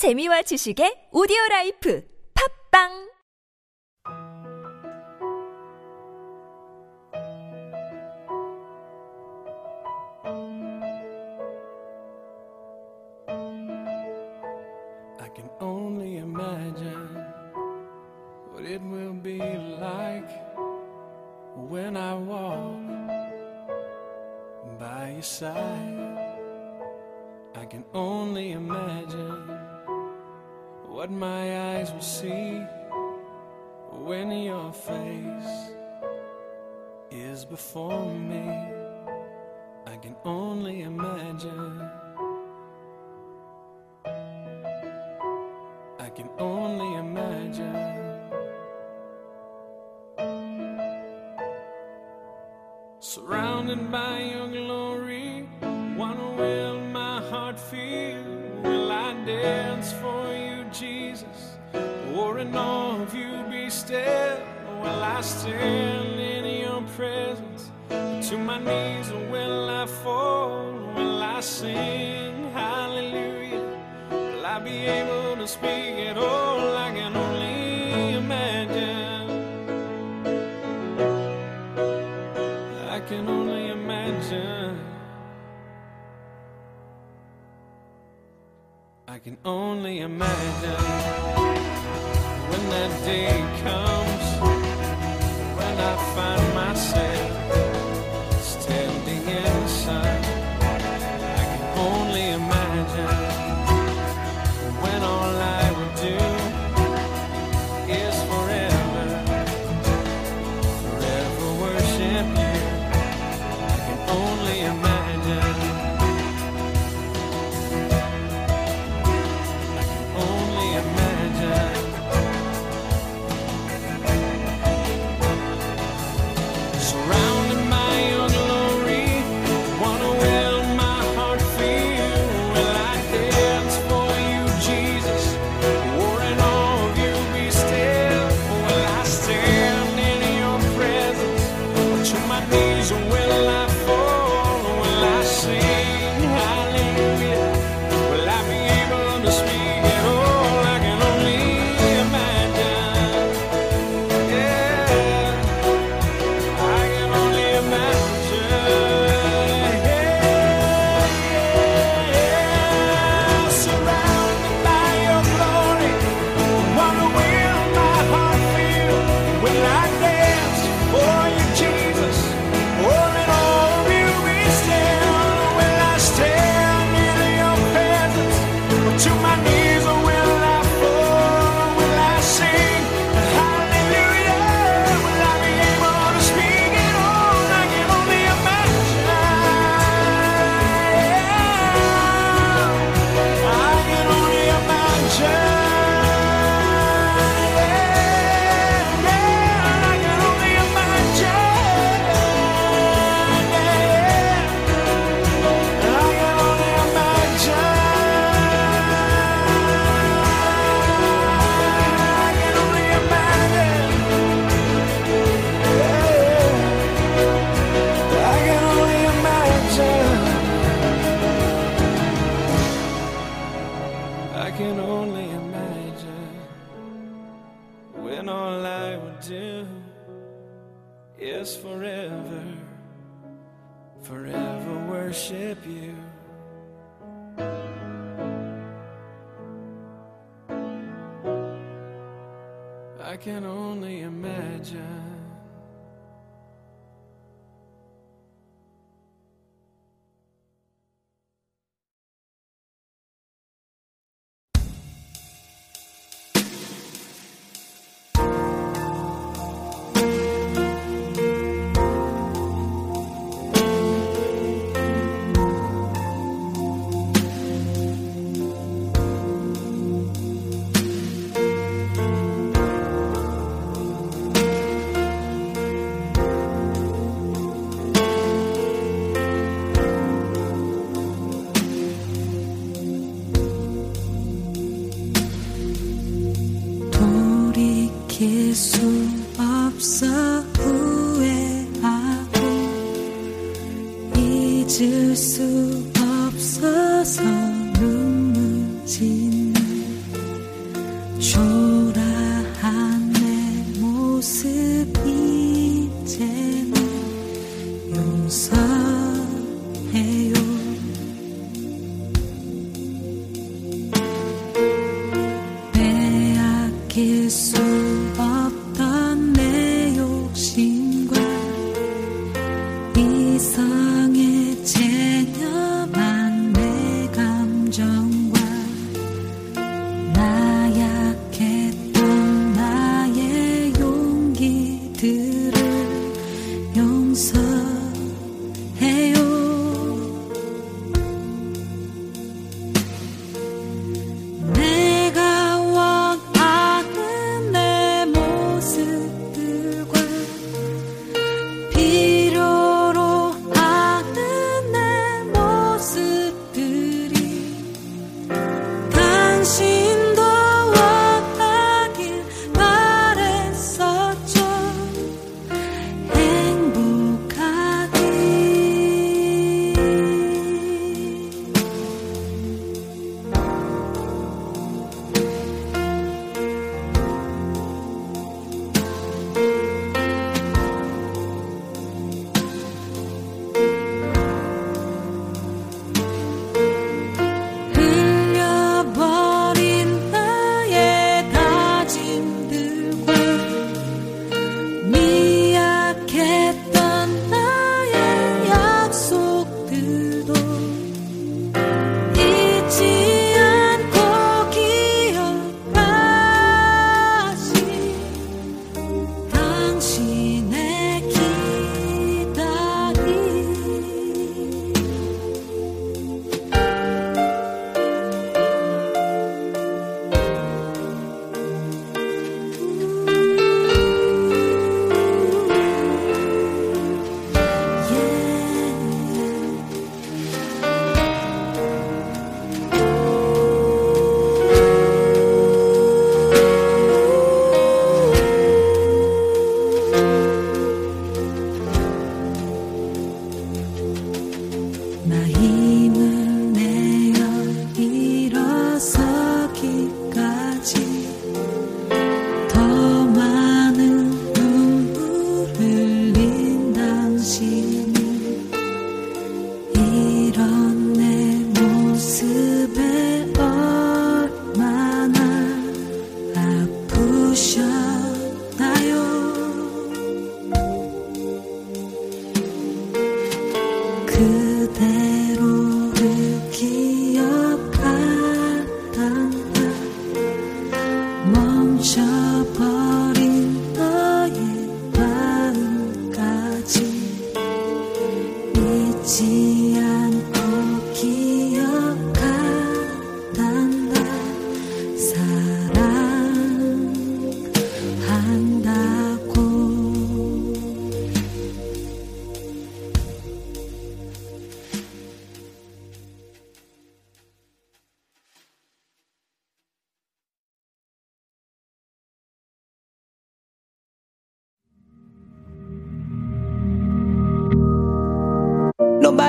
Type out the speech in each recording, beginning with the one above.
재미와 지식의 오디오 라이프. 팝빵! me. I can only imagine. I can only imagine. Surrounded by your glory, what will my heart feel? Will I dance for you, Jesus? Or in awe of you be still? Will I stand? knees will I fall? Will I sing hallelujah? Will I be able to speak at all? Is forever, forever worship you. I can only imagine. 散。慈悲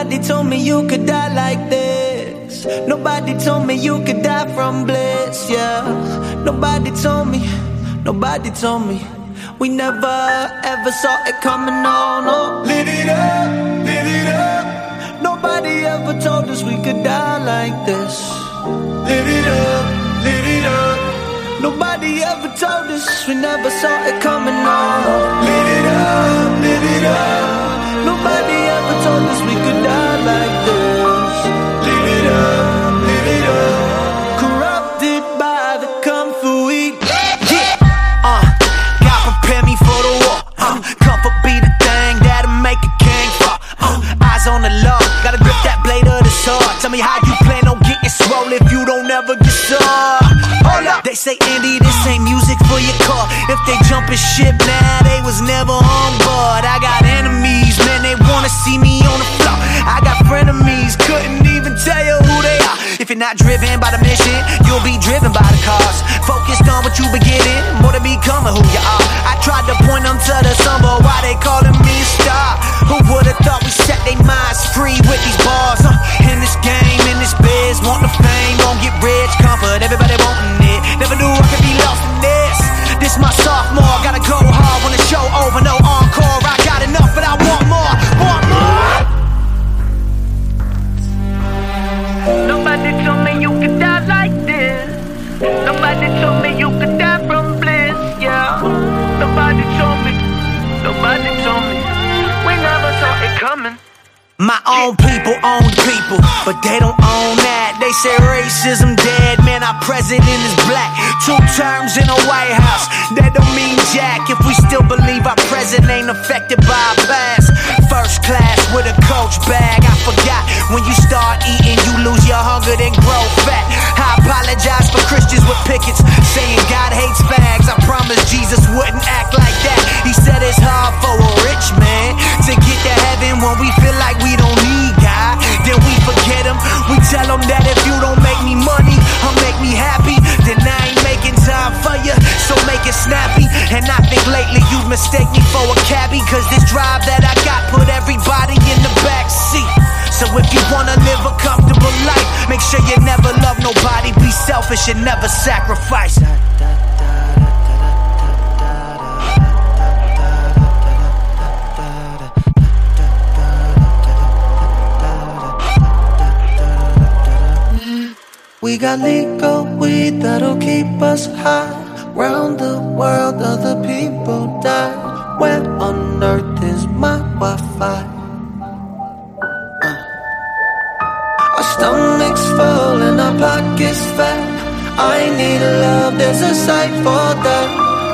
Nobody told me you could die like this. Nobody told me you could die from bliss, yeah. Nobody told me, nobody told me. We never ever saw it coming on. Oh, lit it up, lit it up. Nobody ever told us we could die like this. Lit it up, lit it up. Nobody ever told us we never saw it coming on. Lit it up, lit it up. Nobody If they jumpin' ship now, they was never on board. I got enemies, man, they wanna see me on the floor. I got frenemies, couldn't even tell you who they are. If you're not driven by the mission, you'll be driven by the cause. Focused on what you been getting, more than becoming who you are. I tried to point them to the sun, but why they calling me a star? Who would've thought we set their minds free with these Say racism dead, man, our president is black. Two terms in a White House, that don't mean jack if we still believe our president ain't affected by our past. First class with a coach bag, I forgot. When you start eating, you lose your hunger, then grow fat. I apologize for Christians with pickets saying God hates fags. I promise Jesus wouldn't act mistake me for a cabbie. Cause this drive that I got put everybody in the back seat. So if you wanna live a comfortable life, make sure you never love nobody, be selfish and never sacrifice. We got legal weed that'll keep us high. Round the world, other people. Where on earth is my Wi-Fi? Uh. Our stomachs full and our pockets fat. I need love, there's a site for that.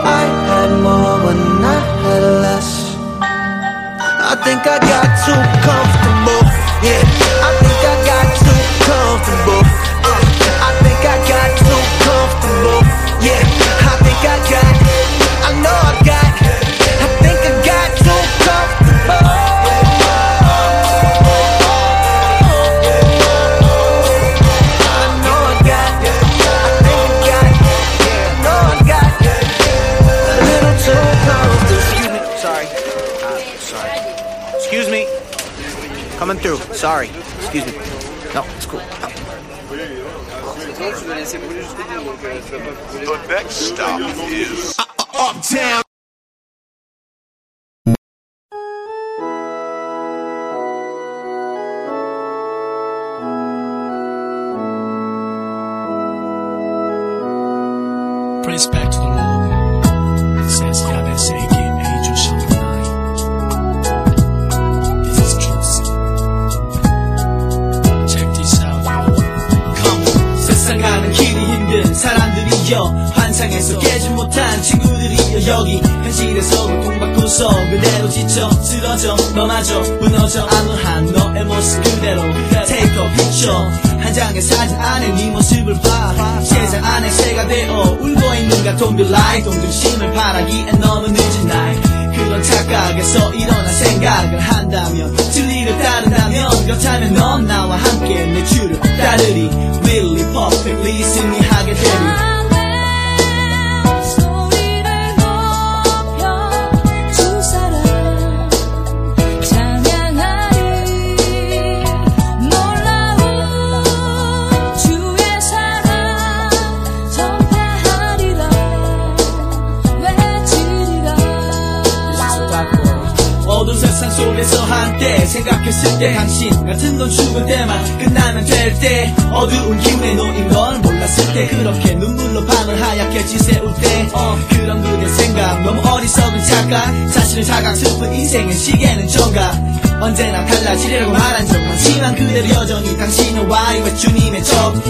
I had more when I had less. I think I got too comfortable. Yeah, I think I got too comfortable. Uh, I think I got too comfortable. Yeah, I think I got. Sorry. Excuse me. No, it's cool. No. The next stop is Uptown. 이여 환상에서 깨지 못한 친구들이여 여기 현실에서 고통받고서 그대로 지쳐 쓰러져 너마저 무너져 암울한 너의 모습 그대로 Take a picture. 한 장의 사진 안에 네 모습을 봐. 세상 안에 새가 되어 울고 있는가. Don't be lie 동정심을 바라기엔 너무 늦은 날. 그런 착각에서 일어나 생각을 한다면 진리를 따른다면 그렇다면 넌 나와 함께 내 줄을 따르리. Really perfectly 승리하게 되리 속에서 한때 생각했을 때 당신 같은 건 죽을 때만 끝나면 될 때 어두운 기운에 놓인 걸 몰랐을 때 그렇게 눈물로 밤을 하얗게 지새울 때. 어, 그런 그대 생각 너무 어리석은 착각 사실은 자각 슬픈 인생의 시계는 정각 언제나 달라지려고 말한 적 많지만 그대로 여전히 당신은 와이와 주님의 적이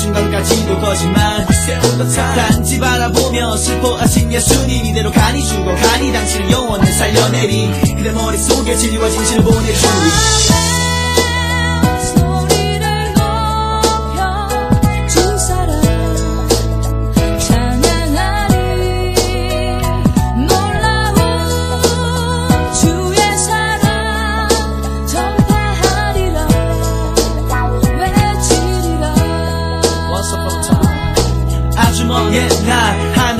순간까지도 거짓말 단지 바라보며 슬퍼하신 예수님 이대로 간이 죽어가니 당신은 영원을 살려내리. 그대 머릿속에 진리와 진실을 보내주리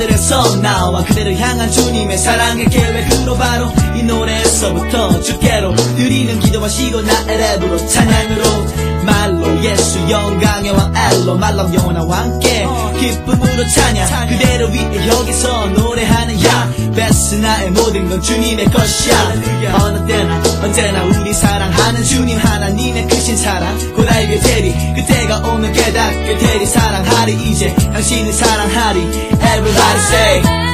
하늘에서 나와 그대를 향한 주님의 사랑의 계획으로 바로 이 노래에서부터 주께로 드리는 기도와 시도 나의 랩으로 찬양으로 말로 예수 영광의 왕 엘로 말로 영원한 왕께 기쁨으로 찬양. 그대를 위해 여기서 노래하는 야 베스 나의 모든 건 주님의 것이야. 어느 때나 언제나 우리 사랑하는 주님 하나님의 크신 사랑. 곧 알게 되리. 그때가 오면 깨닫게 되리. 사랑하리 이제 당신을 사랑하리. Everybody say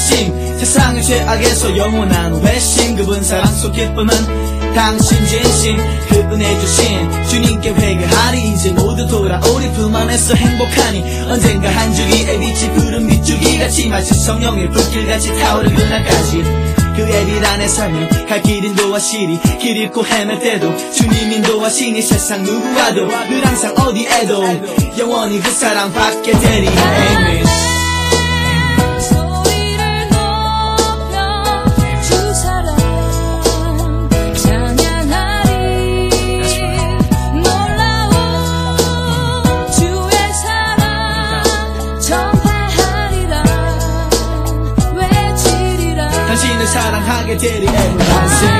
결심 세상의 죄악에서 영원한 회심. 그분 사랑 속 기쁨은 당신 진심. 그 은혜 주신 주님께 회개하리. 이제 모두 돌아오리 품 안에서 행복하니 언젠가 한 주기의 빛이 푸른 빛줄기 같이 마치 성령의 불길같이 타오를 그날까지. 그의 빛 안에 살면 갈 길 인도하시리. 길 잃고 헤맬 때도 주님 인도하시니 세상 누구와도 늘 항상 어디에도 영원히 그 사랑 받게 되리. Amen 사랑하게 되리 everlasting